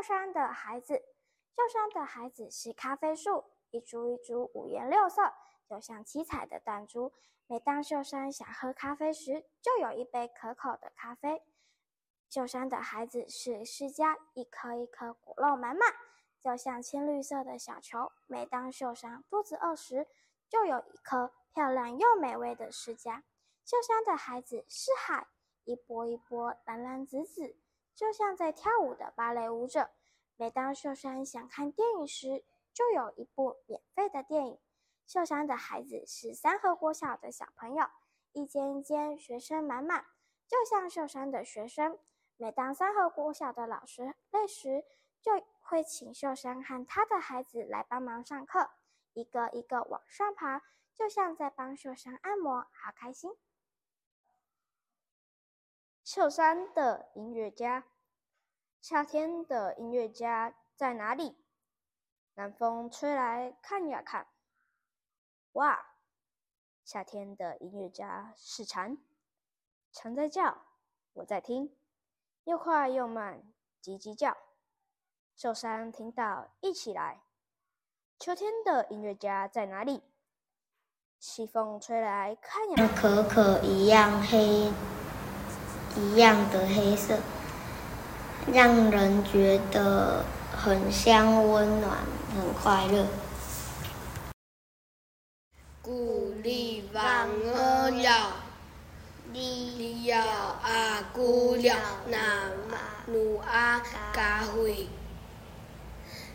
秀山的孩子，秀山的孩子是咖啡树，一株一株五颜六色，就像七彩的弹珠。每当秀山想喝咖啡时，就有一杯可口的咖啡。秀山的孩子是释迦，一颗一颗果肉满满，就像青绿色的小球。每当秀山肚子饿时，就有一颗漂亮又美味的释迦。秀山的孩子是海，一波一波蓝蓝紫紫，就像在跳舞的芭蕾舞者。每当秀山想看电影时，就有一部免费的电影。秀山的孩子是三河国小的小朋友，一间一间学生满满，就像秀山的学生。每当三河国小的老师累时，就会请秀山和他的孩子来帮忙上课，一个一个往上爬，就像在帮秀山按摩，好开心。秀山的音乐家，夏天的音乐家在哪里？南风吹来看呀看，哇，夏天的音乐家是蝉，蝉在叫，我在听。又快又慢，叽叽叫。秀山听到，一起来。秋天的音乐家在哪里？西风吹来，看呀。可可一样黑，一样的黑色，让人觉得很香、温暖、很快乐。古丽芳儿呀。你要阿姑了，那努阿嘎会，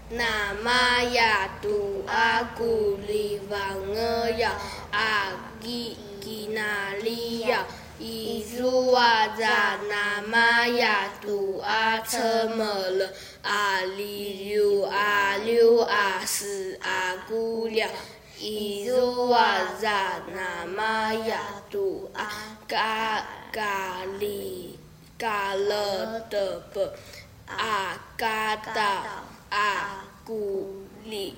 那玛呀杜阿古里王儿呀，阿吉吉那里呀，伊苏扎那玛呀杜阿车么了，阿里溜阿溜阿斯阿姑了。伊鲁瓦扎那玛雅杜阿嘎嘎里嘎勒德布阿嘎达阿古里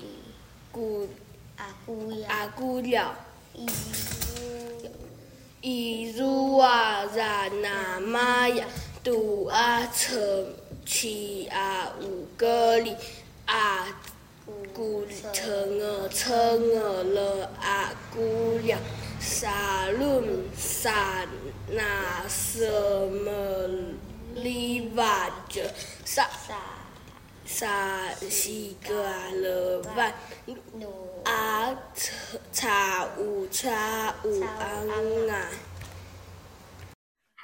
古阿古阿古了伊鲁瓦扎那玛雅杜阿车七阿五个里啊。姑成啊成啊了啊姑娘，沙伦沙那什么里瓦着沙沙西个了万啊查查乌查五安啊！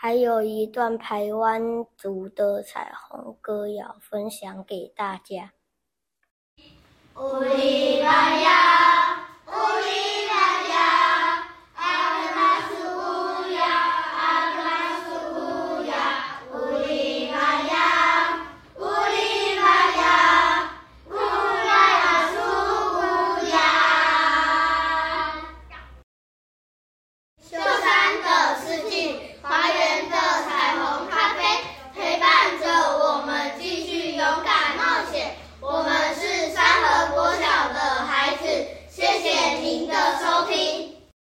还有一段台湾族的彩虹歌谣分享给大家。乌里巴呀，